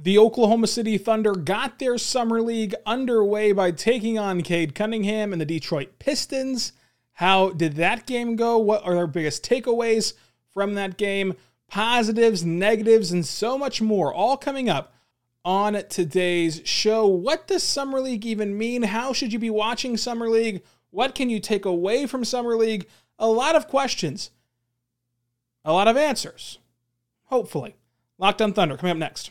The Oklahoma City Thunder got their summer league underway by taking on Cade Cunningham and the Detroit Pistons. How did that game go? What are their biggest takeaways from that game? Positives, negatives, and so much more, all coming up on today's show. What does Summer League even mean? How should you be watching Summer League? What can you take away from Summer League? A lot of questions, a lot of answers, hopefully. Locked on Thunder coming up next.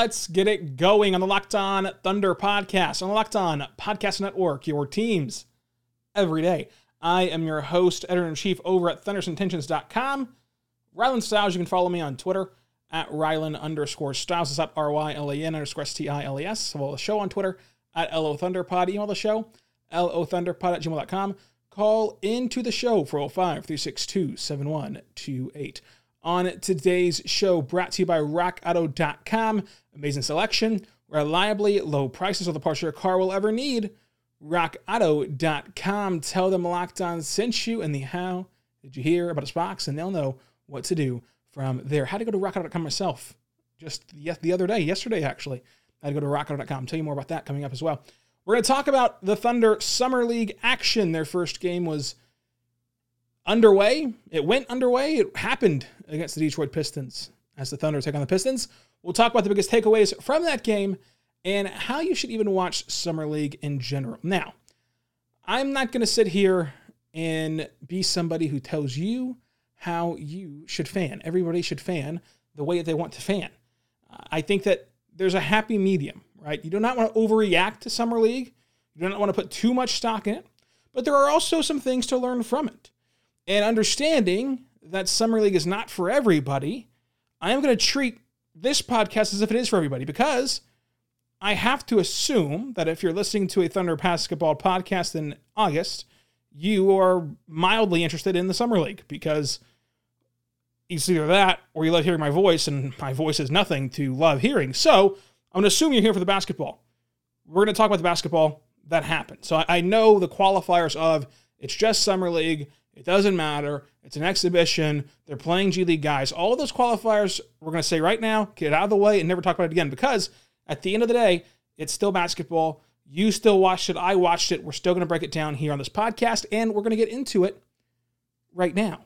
Let's get it going on the Locked On Thunder podcast, on the Locked On Podcast Network, your teams every day. I am your host, editor in chief over at thunderousintentions.com. Rylan Stiles, you can follow me on Twitter at Rylan underscore Stiles. It's at R Y L A N underscore S T I L E S. Follow the show on Twitter at LO Thunderpod. Email the show, LO Thunderpod at gmail.com. Call into the show 405 362 7128 on today's show, brought to you by RockAuto.com. Amazing selection, reliably low prices of the parts your car will ever need. RockAuto.com. Tell them Locked On sent you and the how did you hear about this box, and they'll know what to do from there. How to go to RockAuto.com myself just the other day, yesterday actually. I had to go to RockAuto.com. Tell you more about that coming up as well. We're going to talk about the Thunder Summer League action. Their first game was underway. It went underway. It happened against the Detroit Pistons as the Thunder take on the Pistons. We'll talk about the biggest takeaways from that game and how you should even watch Summer League in general. Now, I'm not going to sit here and be somebody who tells you how you should fan. Everybody should fan the way that they want to fan. I think that there's a happy medium, right? You do not want to overreact to Summer League. You do not want to put too much stock in it, but there are also some things to learn from it. And understanding that Summer League is not for everybody, I am going to treat this podcast as if it is for everybody because I have to assume that if you're listening to a Thunder Basketball podcast in August, you are mildly interested in the Summer League because it's either that or you love hearing my voice, and my voice is nothing to love hearing. So I'm going to assume you're here for the basketball. We're going to talk about the basketball that happened. So I know the qualifiers of it's just Summer League. It doesn't matter. It's an exhibition. They're playing G League guys. All of those qualifiers, we're going to say right now, get out of the way and never talk about it again because at the end of the day, it's still basketball. You still watched it. I watched it. We're still going to break it down here on this podcast and we're going to get into it right now.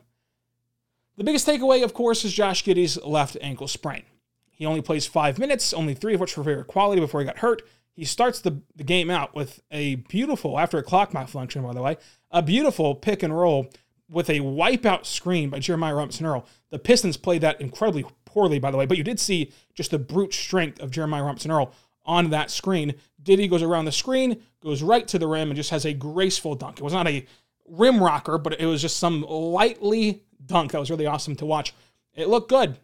The biggest takeaway, of course, is Josh Giddey's left ankle sprain. He only plays five minutes, only three of which were very quality before he got hurt. He starts the, the game out with a beautiful, after a clock malfunction, by the way, a beautiful pick and roll with a wipeout screen by Jeremiah Robinson Earl. The Pistons played that incredibly poorly, by the way, but you did see just the brute strength of Jeremiah Robinson Earl on that screen. Giddey goes around the screen, goes right to the rim, and just has a graceful dunk. It was not a rim rocker, but it was just some lightly dunk that was really awesome to watch. It looked good,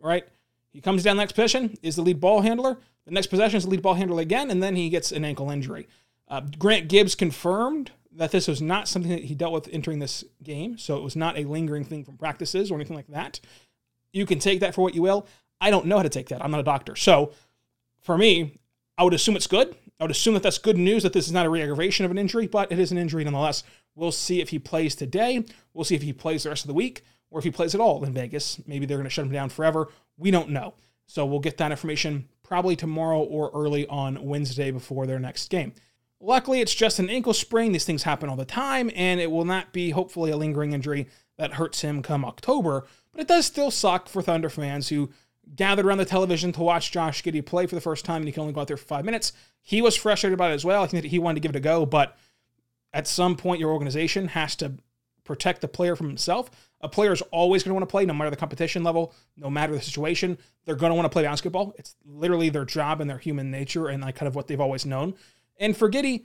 right? He comes down the next possession, is the lead ball handler. The next possession is the lead ball handler again, and then he gets an ankle injury. Uh, Grant Gibbs confirmed that this was not something that he dealt with entering this game, so it was not a lingering thing from practices or anything like that. You can take that for what you will. I don't know how to take that. I'm not a doctor. So for me, I would assume it's good. I would assume that that's good news that this is not a re-aggravation of an injury, but it is an injury nonetheless. We'll see if he plays today. We'll see if he plays the rest of the week or if he plays at all in Vegas. Maybe they're going to shut him down forever. We don't know. So we'll get that information probably tomorrow or early on Wednesday before their next game. Luckily, it's just an ankle sprain. These things happen all the time, and it will not be, hopefully, a lingering injury that hurts him come October. But it does still suck for Thunder fans who gathered around the television to watch Josh Giddey play for the first time, and he can only go out there for five minutes. He was frustrated about it as well. I think that he wanted to give it a go, but at some point, your organization has to protect the player from himself. A player is always going to want to play, no matter the competition level, no matter the situation. They're going to want to play basketball. It's literally their job and their human nature, and like kind of what they've always known. And for Giddey,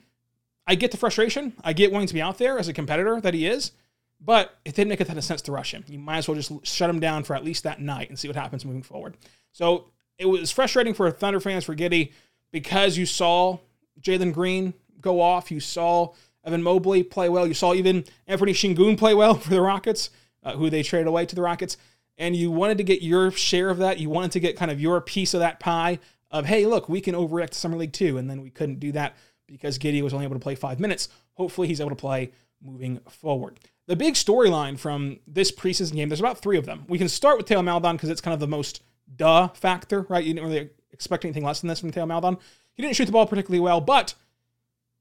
I get the frustration. I get wanting to be out there as a competitor that he is, but it didn't make a ton of sense to rush him. You might as well just shut him down for at least that night and see what happens moving forward. So it was frustrating for Thunder fans for Giddey because you saw Jalen Green go off. You saw Evan Mobley play well. You saw even Anthony Sengun play well for the Rockets, uh, who they traded away to the Rockets. And you wanted to get your share of that. You wanted to get kind of your piece of that pie of, hey, look, we can overreact to Summer League too. And then we couldn't do that because Giddey was only able to play five minutes. Hopefully, he's able to play moving forward. The big storyline from this preseason game, there's about three of them. We can start with Theo Maledon because it's kind of the most duh factor, right? You didn't really expect anything less than this from Theo Maledon. He didn't shoot the ball particularly well, but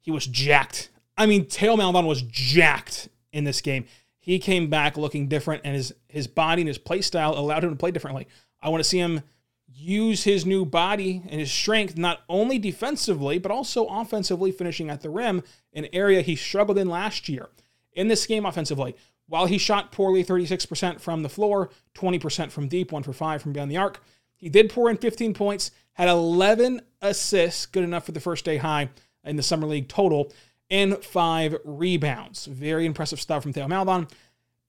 he was jacked. I mean, Theo Maledon was jacked in this game. He came back looking different, and his his body and his play style allowed him to play differently. I want to see him use his new body and his strength not only defensively but also offensively, finishing at the rim, an area he struggled in last year. In this game, offensively, while he shot poorly, 36% from the floor, 20% from deep, one for five from beyond the arc, he did pour in 15 points, had 11 assists, good enough for the first day high in the Summer League total, and five rebounds. Very impressive stuff from Theo Maledon.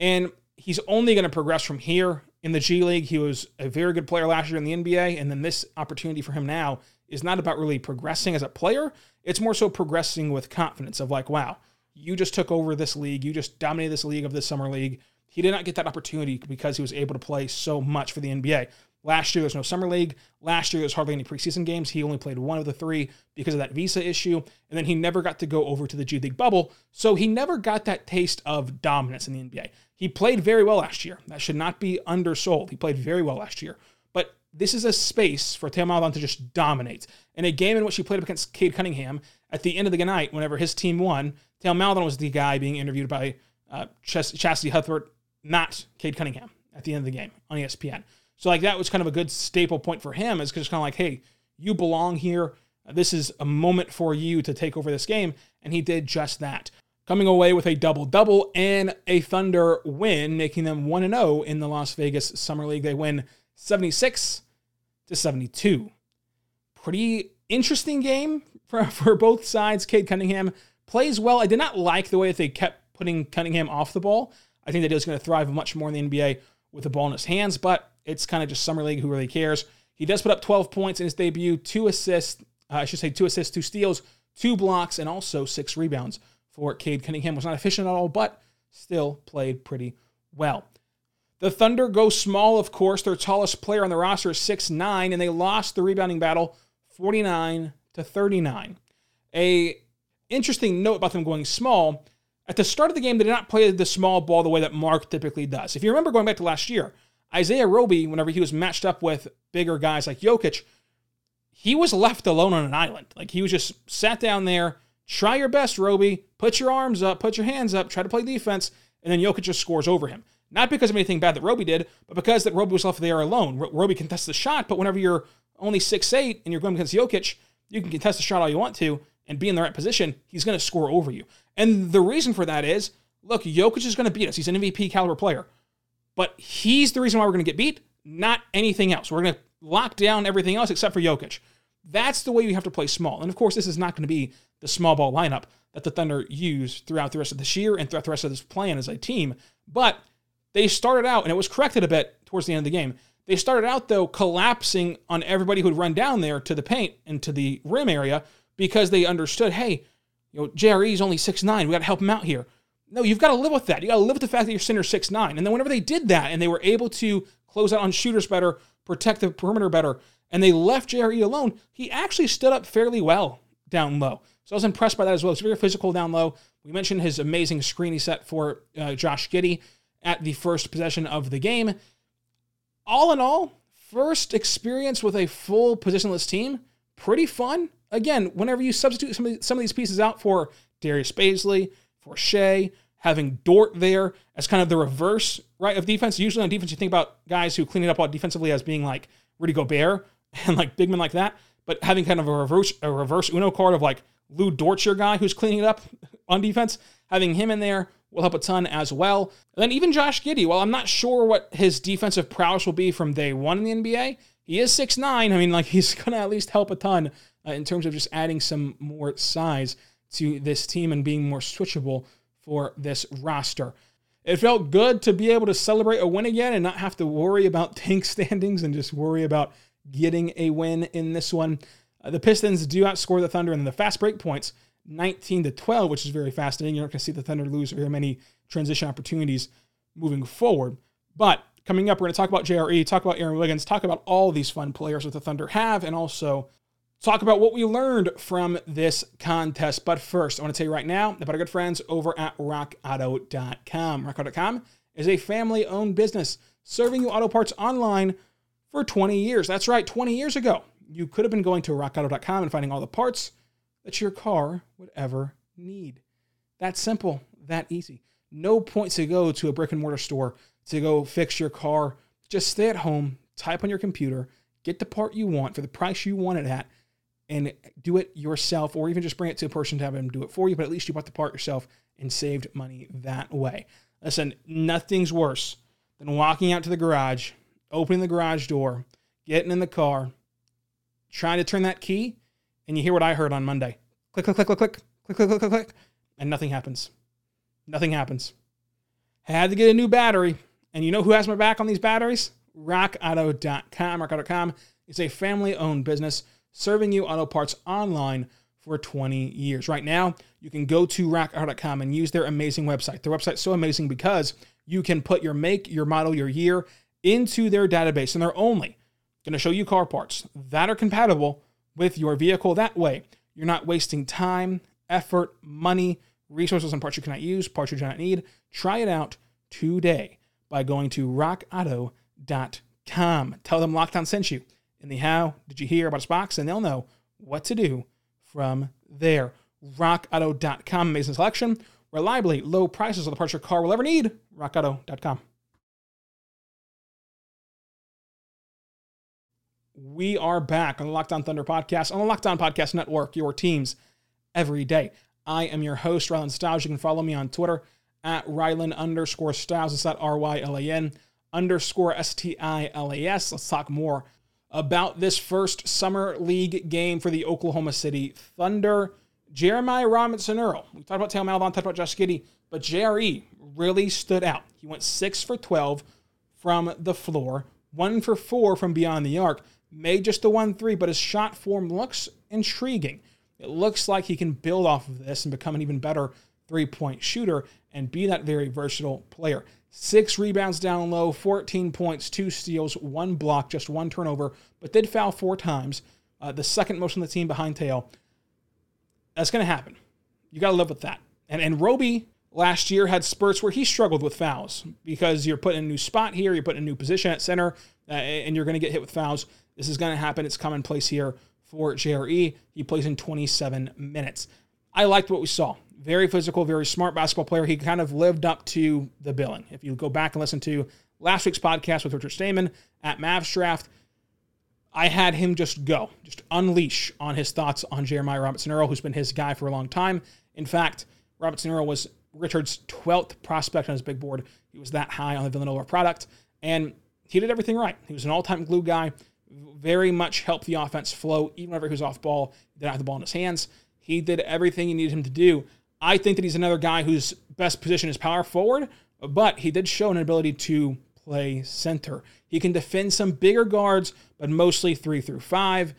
And he's only going to progress from here in the G League. He was a very good player last year in the NBA. And then this opportunity for him now is not about really progressing as a player, it's more so progressing with confidence of like, wow, you just took over this league. You just dominated this league of this summer league. He did not get that opportunity because he was able to play so much for the NBA. Last year, there's no summer league. Last year, there's hardly any preseason games. He only played one of the three because of that visa issue. And then he never got to go over to the G League bubble. So he never got that taste of dominance in the NBA. He played very well last year. That should not be undersold. He played very well last year. But this is a space for Maledon to just dominate. In a game in which he played up against Cade Cunningham, at the end of the night, whenever his team won, Maledon was the guy being interviewed by uh, Ch- Cassidy Hubbarth, not Cade Cunningham, at the end of the game on ESPN. So like that was kind of a good staple point for him. Is just kind of like, hey, you belong here. This is a moment for you to take over this game, and he did just that. Coming away with a double double and a Thunder win, making them 1 0 in the Las Vegas Summer League. They win 76 to 72. Pretty interesting game for, for both sides. Cade Cunningham plays well. I did not like the way that they kept putting Cunningham off the ball. I think that he was going to thrive much more in the NBA with the ball in his hands, but it's kind of just summer league. Who really cares? He does put up 12 points in his debut, two assists. Uh, I should say two assists, two steals, two blocks, and also six rebounds for Cade Cunningham. Was not efficient at all, but still played pretty well. The Thunder go small, of course. Their tallest player on the roster is 6'9, and they lost the rebounding battle 49 to 39. A interesting note about them going small. At the start of the game, they did not play the small ball the way that Mark typically does. If you remember going back to last year, Isaiah Roby, whenever he was matched up with bigger guys like Jokic, he was left alone on an island. Like he was just sat down there. Try your best, Roby. Put your arms up, put your hands up, try to play defense, and then Jokic just scores over him. Not because of anything bad that Roby did, but because that Roby was left there alone. Roby contests the shot, but whenever you're only six eight and you're going against Jokic, you can contest the shot all you want to and be in the right position. He's going to score over you. And the reason for that is, look, Jokic is going to beat us. He's an MVP caliber player. But he's the reason why we're going to get beat, not anything else. We're going to lock down everything else except for Jokic. That's the way you have to play small. And of course, this is not going to be the small ball lineup that the Thunder use throughout the rest of this year and throughout the rest of this plan as a team. But they started out, and it was corrected a bit towards the end of the game. They started out, though, collapsing on everybody who'd run down there to the paint and to the rim area because they understood, hey, you know, JRE is only six nine. We got to help him out here. No, you've got to live with that. You got to live with the fact that your center six nine. And then whenever they did that and they were able to close out on shooters better, protect the perimeter better, and they left JRE alone, he actually stood up fairly well down low. So I was impressed by that as well. It's very physical down low. We mentioned his amazing screen he set for uh, Josh Giddey at the first possession of the game. All in all, first experience with a full positionless team, pretty fun. Again, whenever you substitute some of, these, some of these pieces out for Darius Bazley, for Shai, having Dort there as kind of the reverse, right, of defense. Usually on defense, you think about guys who clean it up all defensively as being like Rudy Gobert and like big men like that. But having kind of a reverse a reverse Uno card of like Lu Dort's your guy who's cleaning it up on defense, having him in there will help a ton as well. And then even Josh Giddey, while I'm not sure what his defensive prowess will be from day one in the NBA, he is 6'9. I mean, like he's going to at least help a ton uh, in terms of just adding some more size to this team and being more switchable for this roster. It felt good to be able to celebrate a win again and not have to worry about tank standings and just worry about getting a win in this one. Uh, the Pistons do outscore the Thunder in the fast break points, 19 to 12, which is very fascinating. You're not going to see the Thunder lose very many transition opportunities moving forward. But coming up, we're going to talk about JRE, talk about Aaron Wiggins, talk about all these fun players that the Thunder have, and also talk about what we learned from this contest. But first, I want to tell you right now about our good friends over at rockauto.com. Rockauto.com is a family owned business serving you auto parts online for 20 years. That's right, 20 years ago. You could have been going to rockauto.com and finding all the parts that your car would ever need. That simple, that easy. No point to go to a brick and mortar store to go fix your car. Just stay at home, type on your computer, get the part you want for the price you want it at, and do it yourself, or even just bring it to a person to have them do it for you. But at least you bought the part yourself and saved money that way. Listen, nothing's worse than walking out to the garage, opening the garage door, getting in the car, trying to turn that key, and you hear what I heard on Monday. Click, click, click, click, click, click, click, click, click, click, and nothing happens. Nothing happens. Had to get a new battery. And you know who has my back on these batteries? RockAuto.com. RockAuto.com is a family owned business serving you auto parts online for 20 years. Right now, you can go to rockauto.com and use their amazing website. Their website's so amazing because you can put your make, your model, your year into their database, and they're only going to show you car parts that are compatible with your vehicle. That way, you're not wasting time, effort, money, resources on parts you cannot use, parts you do not need. Try it out today by going to rockauto.com. Tell them Locked On sent you. In the how did you hear about this box, and they'll know what to do from there. RockAuto.com, amazing selection, reliably low prices on the parts your car will ever need. RockAuto.com. We are back on the Locked On Thunder podcast on the Locked On Podcast Network, your teams every day. I am your host, Rylan Stiles. You can follow me on Twitter at Rylan underscore Stiles. It's at R Y L A N underscore S T I L A S. Let's talk more about this first summer league game for the Oklahoma City Thunder. Jeremiah Robinson Earl. We talked about Theo Maledon, talked about Josh Giddey, but JRE really stood out. He went six for 12 from the floor, one for four from beyond the arc, made just the one three, but his shot form looks intriguing. It looks like he can build off of this and become an even better three point shooter and be that very versatile player. Six rebounds down low, 14 points, two steals, one block, just one turnover, but did foul four times. Uh, the second most on the team behind Theo. That's going to happen. You got to live with that. And and Roby last year had spurts where he struggled with fouls because you're putting a new spot here, you're putting a new position at center, uh, and you're going to get hit with fouls. This is going to happen. It's commonplace here for JRE. He plays in 27 minutes. I liked what we saw very physical, very smart basketball player. He kind of lived up to the billing. If you go back and listen to last week's podcast with Richard Stayman at Mavs Draft, I had him just go, just unleash on his thoughts on Jeremiah Robinson Earl, who's been his guy for a long time. In fact, Robinson Earl was Richard's 12th prospect on his big board. He was that high on the Villanova product, and he did everything right. He was an all time glue guy, very much helped the offense flow, even whenever he was off ball, he didn't have the ball in his hands. He did everything he needed him to do. I think that he's another guy whose best position is power forward, but he did show an ability to play center. He can defend some bigger guards, but mostly three through five.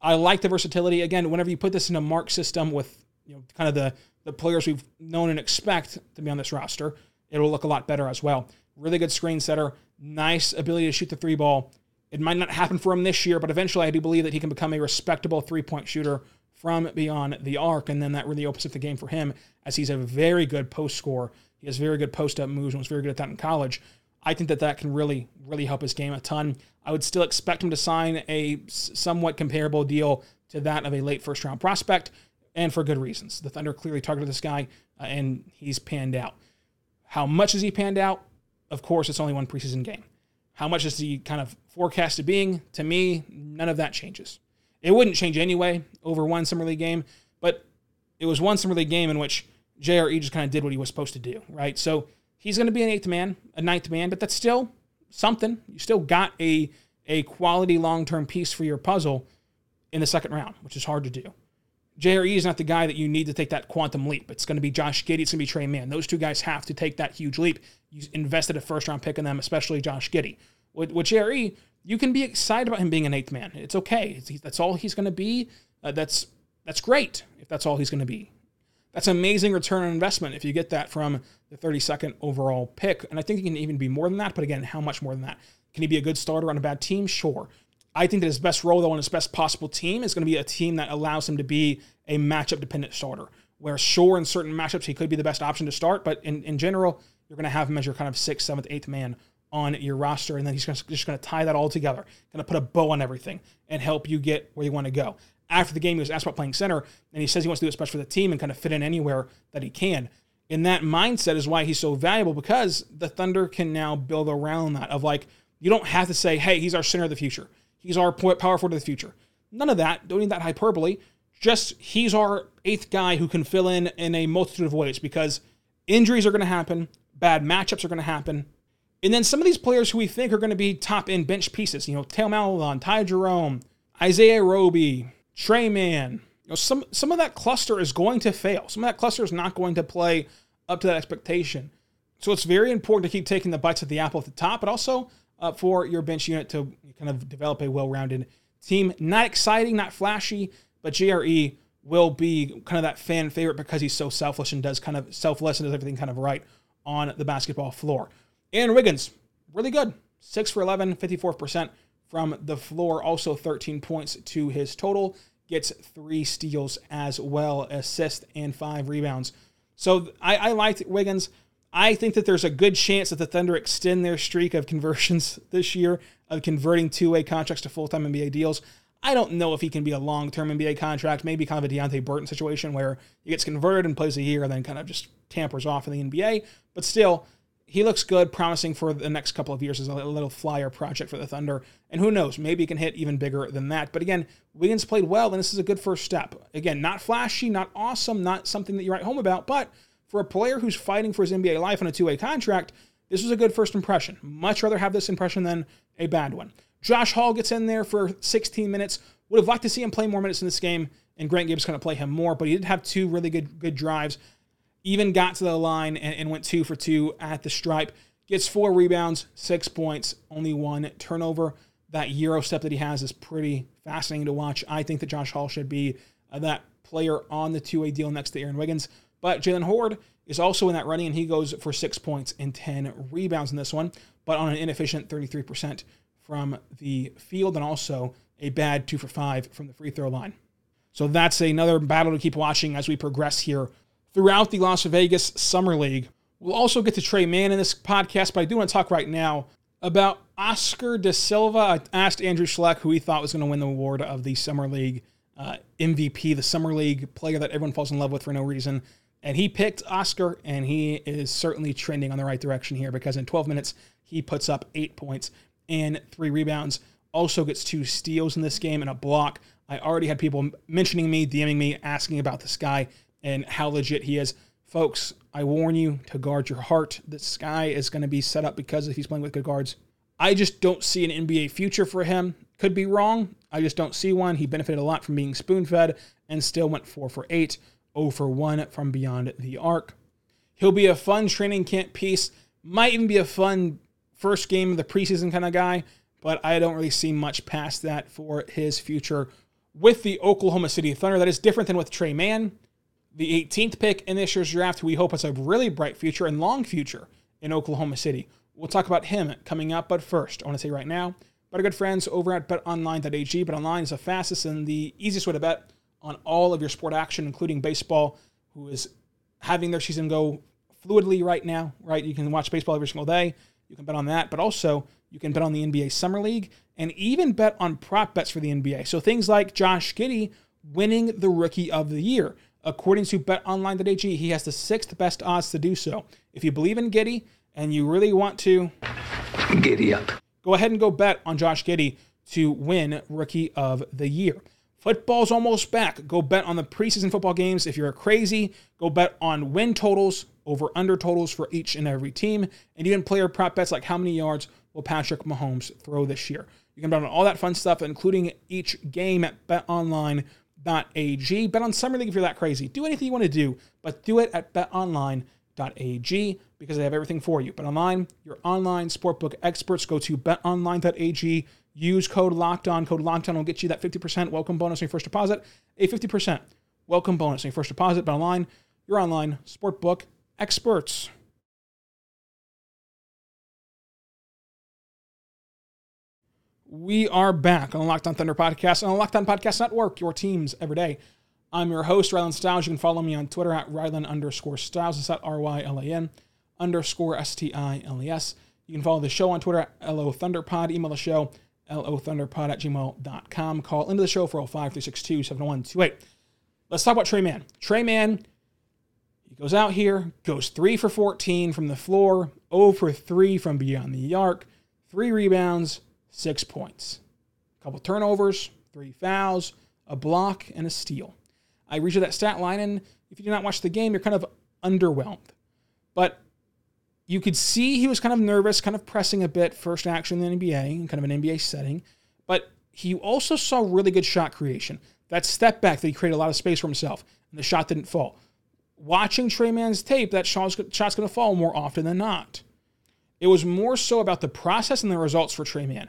I like the versatility. Again, whenever you put this in a mark system with you know kind of the the players we've known and expect to be on this roster, it'll look a lot better as well. Really good screen setter, nice ability to shoot the three ball. It might not happen for him this year, but eventually I do believe that he can become a respectable three point shooter from beyond the arc, and then that really opens up the game for him as he's a very good post scorer. He has very good post up moves and was very good at that in college. I think that that can really, really help his game a ton. I would still expect him to sign a somewhat comparable deal to that of a late first round prospect, and for good reasons. The Thunder clearly targeted this guy, uh, and he's panned out. How much has he panned out? Of course, it's only one preseason game. How much is he kind of forecasted being? To me, none of that changes. It wouldn't change anyway over one summer league game, but it was one summer league game in which JRE just kind of did what he was supposed to do, right? So he's going to be an eighth man, a ninth man, but that's still something. You still got a a quality long term piece for your puzzle in the second round, which is hard to do. JRE is not the guy that you need to take that quantum leap. It's going to be Josh Giddey. It's going to be Tre Mann. Those two guys have to take that huge leap. You invested a first round pick in them, especially Josh Giddey. With, with JRE, you can be excited about him being an eighth man. It's okay. It's, that's all he's going to be. Uh, that's that's great if that's all he's going to be. That's amazing return on investment if you get that from the 32nd overall pick. And I think he can even be more than that. But again, how much more than that? Can he be a good starter on a bad team? Sure. I think that his best role, though, on his best possible team is going to be a team that allows him to be a matchup dependent starter. Where, sure, in certain matchups, he could be the best option to start. But in, in general, you're going to have him as your kind of sixth, seventh, eighth man on your roster. And then he's just going to tie that all together, going to put a bow on everything and help you get where you want to go after the game, he was asked about playing center, and he says he wants to do what's best for the team and kind of fit in anywhere that he can. And that mindset is why he's so valuable because the Thunder can now build around that of like, you don't have to say, hey, he's our center of the future. He's our power forward of the future. None of that. Don't need that hyperbole. Just he's our eighth guy who can fill in in a multitude of ways because injuries are going to happen, bad matchups are going to happen. And then some of these players who we think are going to be top end bench pieces, you know, Maledon, Ty Jerome, Isaiah Roby, Tre Mann. You know, some some of that cluster is going to fail. Some of that cluster is not going to play up to that expectation. So it's very important to keep taking the bites of the apple at the top, but also uh, for your bench unit to kind of develop a well-rounded team. Not exciting, not flashy, but JRE will be kind of that fan favorite because he's so selfless and does kind of selfless and does everything kind of right on the basketball floor. And Wiggins, really good. 6 for 11, 54% from the floor, also 13 points to his total. Gets three steals as well, assist and five rebounds. So I, I liked Wiggins. I think that there's a good chance that the Thunder extend their streak of conversions this year, of converting two way contracts to full time NBA deals. I don't know if he can be a long term NBA contract, maybe kind of a Deonte Burton situation where he gets converted and plays a year and then kind of just tampers off in the NBA. But still, he looks good, promising for the next couple of years as a little flyer project for the Thunder. And who knows, maybe he can hit even bigger than that. But again, Wiggins played well, and this is a good first step. Again, not flashy, not awesome, not something that you write home about, but for a player who's fighting for his NBA life on a two way contract, this was a good first impression. Much rather have this impression than a bad one. Josh Hall gets in there for 16 minutes. Would have liked to see him play more minutes in this game, and Grant Gibbs kind of play him more, but he did have two really good good drives even got to the line and, and went two for two at the stripe. Gets four rebounds, six points, only one turnover. That Euro step that he has is pretty fascinating to watch. I think that Josh Hall should be uh, that player on the two way deal next to Aaron Wiggins. But Jaylen Hoard is also in that running, and he goes for six points and 10 rebounds in this one, but on an inefficient 33% from the field, and also a bad two for five from the free throw line. So that's another battle to keep watching as we progress here throughout the Las Vegas Summer League. We'll also get to Tre Mann in this podcast, but I do want to talk right now about Oscar da Silva. I asked Andrew Schleck who he thought was going to win the award of the Summer League uh, MVP, the Summer League player that everyone falls in love with for no reason. And he picked Oscar, and he is certainly trending on the right direction here because in 12 minutes, he puts up eight points and three rebounds. Also gets two steals in this game and a block. I already had people mentioning me, DMing me, asking about this guy and how legit he is. Folks, I warn you to guard your heart. The sky is going to be set up because if he's playing with good guards. I just don't see an NBA future for him. Could be wrong. I just don't see one. He benefited a lot from being spoon fed and still went 4 for 8, 0 for 1 from beyond the arc. He'll be a fun training camp piece. Might even be a fun first game of the preseason kind of guy, but I don't really see much past that for his future with the Oklahoma City Thunder. That is different than with Tre Mann the 18th pick in this year's draft, who we hope has a really bright future and long future in Oklahoma City. We'll talk about him coming up, but first, I want to say right now, but our good friends over at betonline.ag. BetOnline is the fastest and the easiest way to bet on all of your sport action, including baseball, who is having their season go fluidly right now, right? You can watch baseball every single day. You can bet on that, but also you can bet on the NBA Summer League and even bet on prop bets for the NBA. So things like Josh Giddey winning the Rookie of the Year. According to betonline.ag, he has the sixth best odds to do so. If you believe in Giddey and you really want to giddy up, go ahead and go bet on Josh Giddey to win Rookie of the Year. Football's almost back. Go bet on the preseason football games. If you're crazy, go bet on win totals over under totals for each and every team. And even player prop bets like how many yards will Patrick Mahomes throw this year. You can bet on all that fun stuff, including each game at BetOnline betonline.ag. Bet on Summer League if you're that crazy. Do anything you want to do, but do it at betonline.ag because they have everything for you. BetOnline, your online sportbook experts. Go to betonline.ag. Use code locked on. Code locked on will get you that 50% welcome bonus on your first deposit. A 50% welcome bonus on your first deposit. BetOnline, your online sportbook experts. We are back on the Locked On Thunder podcast on the Locked On Podcast Network, your teams every day. I'm your host, Rylan Stiles. You can follow me on Twitter at Rylan underscore Stiles. It's at R Y L A N underscore S T I L E S. You can follow the show on Twitter at LO Thunderpod. Email the show, lothunderpod at gmail.com. Call into the show for 05 362 7128. Let's talk about Tre Mann. Tre Mann, he goes out here, goes 3 for 14 from the floor, 0 for 3 from beyond the arc, 3 rebounds, 6 points. A couple turnovers, 3 fouls, a block, and a steal. I read you that stat line, and if you do not watch the game, you're kind of underwhelmed. But you could see he was kind of nervous, kind of pressing a bit, first action in the NBA, in kind of an NBA setting. But he also saw really good shot creation. That step back that he created a lot of space for himself, and the shot didn't fall. Watching Tre Mann's tape, that shot's, shot's going to fall more often than not. It was more so about the process and the results for Tre Mann.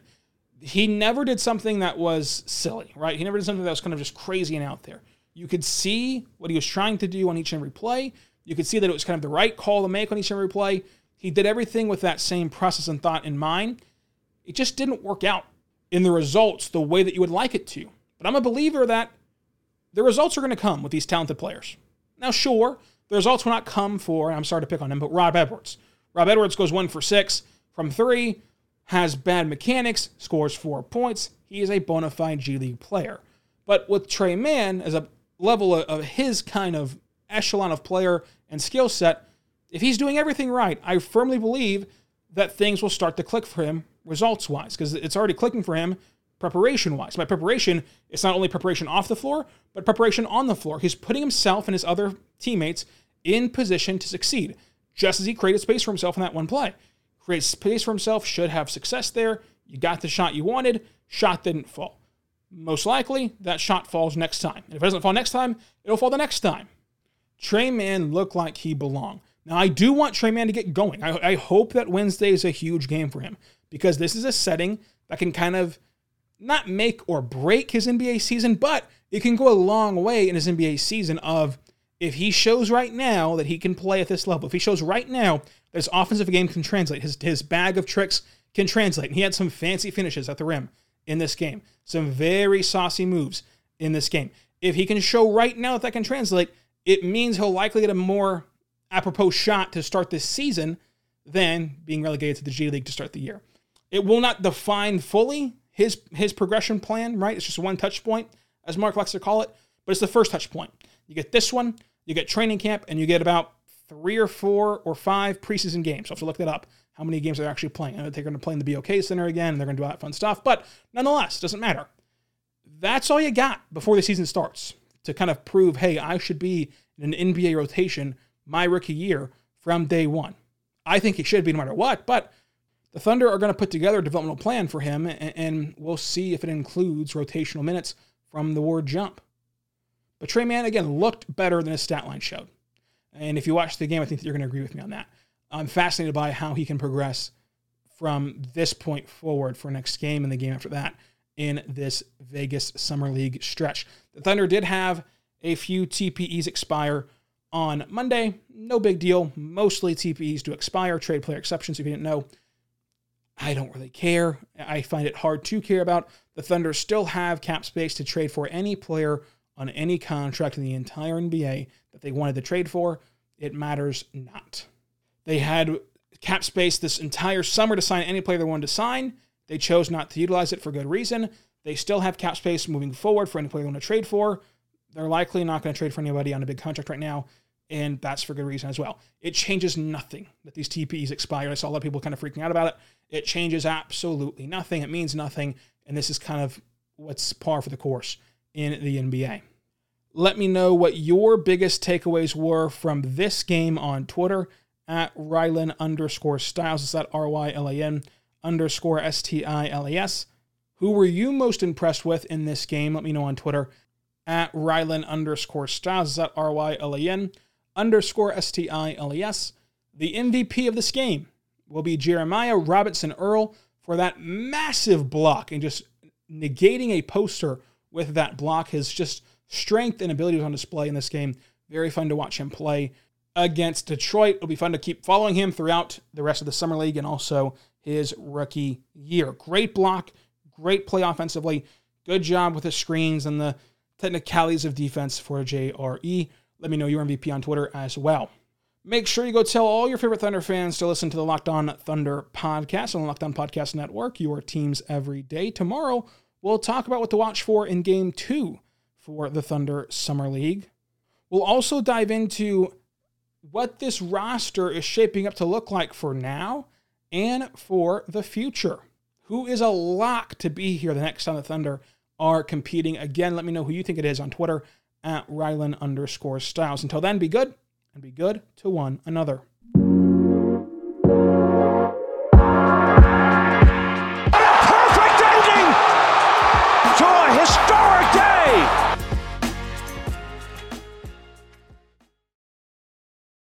He never did something that was silly, right? He never did something that was kind of just crazy and out there. You could see what he was trying to do on each and every play. You could see that it was kind of the right call to make on each and every play. He did everything with that same process and thought in mind. It just didn't work out in the results the way that you would like it to. But I'm a believer that the results are going to come with these talented players. Now, sure, the results will not come for, I'm sorry to pick on him, but Rob Edwards. Rob Edwards goes one for six from three, has bad mechanics, scores four points. He is a bona fide G League player. But with Tre Mann, as a level of his kind of echelon of player and skill set, if he's doing everything right, I firmly believe that things will start to click for him results wise because it's already clicking for him preparation wise. By preparation, it's not only preparation off the floor, but preparation on the floor. He's putting himself and his other teammates in position to succeed, just as he created space for himself in that one play. Create space for himself, should have success there. You got the shot you wanted, shot didn't fall most likely that shot falls next time. And if it doesn't fall next time, it'll fall the next time. Tre Mann looked like he belonged. Now, I do want Tre Mann to get going. I, I hope that Wednesday is a huge game for him because this is a setting that can kind of not make or break his NBA season, but it can go a long way in his NBA season of if he shows right now that he can play at this level, if he shows right now his offensive game can translate, his, his bag of tricks can translate, and he had some fancy finishes at the rim in this game. Some very saucy moves in this game. If he can show right now that that can translate, it means he'll likely get a more apropos shot to start this season than being relegated to the G League to start the year. It will not define fully his his progression plan, right? It's just one touch point, as Mark likes to call it, but it's the first touch point. You get this one, you get training camp, and you get about three or four or five preseason games. So have to look that up how many games they're actually playing. I know they're going to play in the BOK Center again, and they're going to do all that fun stuff, but nonetheless, doesn't matter. That's all you got before the season starts to kind of prove, hey, I should be in an NBA rotation my rookie year from day one. I think he should be no matter what, but the Thunder are going to put together a developmental plan for him, and we'll see if it includes rotational minutes from the word jump. But Tre Mann, again, looked better than his stat line showed. And if you watch the game, I think that you're going to agree with me on that. I'm fascinated by how he can progress from this point forward for next game and the game after that in this Vegas Summer League stretch. The Thunder did have a few TPEs expire on Monday. No big deal. Mostly TPEs do expire, trade player exceptions if you didn't know. I don't really care. I find it hard to care about. The Thunder still have cap space to trade for any player on any contract in the entire NBA that they wanted to trade for. It matters not. They had cap space this entire summer to sign any player they wanted to sign. They chose not to utilize it for good reason. They still have cap space moving forward for any player they want to trade for. They're likely not going to trade for anybody on a big contract right now, and that's for good reason as well. It changes nothing that these TPEs expire. I saw a lot of people kind of freaking out about it. It changes absolutely nothing. It means nothing, and this is kind of what's par for the course in the NBA. Let me know what your biggest takeaways were from this game on Twitter at Rylan underscore Stiles. It's at R Y L A N underscore S T I L E S. Who were you most impressed with in this game? Let me know on Twitter at Rylan underscore Stiles. It's at R Y L A N underscore S T I L E S. The MVP of this game will be Jeremiah Robinson Earl for that massive block and just negating a poster with that block. His just strength and ability was on display in this game. Very fun to watch him play against Detroit. It'll be fun to keep following him throughout the rest of the summer league and also his rookie year. Great block, great play offensively. Good job with the screens and the technicalities of defense for JRE. Let me know your MVP on Twitter as well. Make sure you go tell all your favorite Thunder fans to listen to the Locked On Thunder podcast on the Locked On Podcast Network, your teams every day. Tomorrow, we'll talk about what to watch for in game two for the Thunder Summer League. We'll also dive into what this roster is shaping up to look like for now and for the future. Who is a lock to be here the next time the Thunder are competing? Again, let me know who you think it is on Twitter at Rylan underscore Stiles. Until then, be good and be good to one another.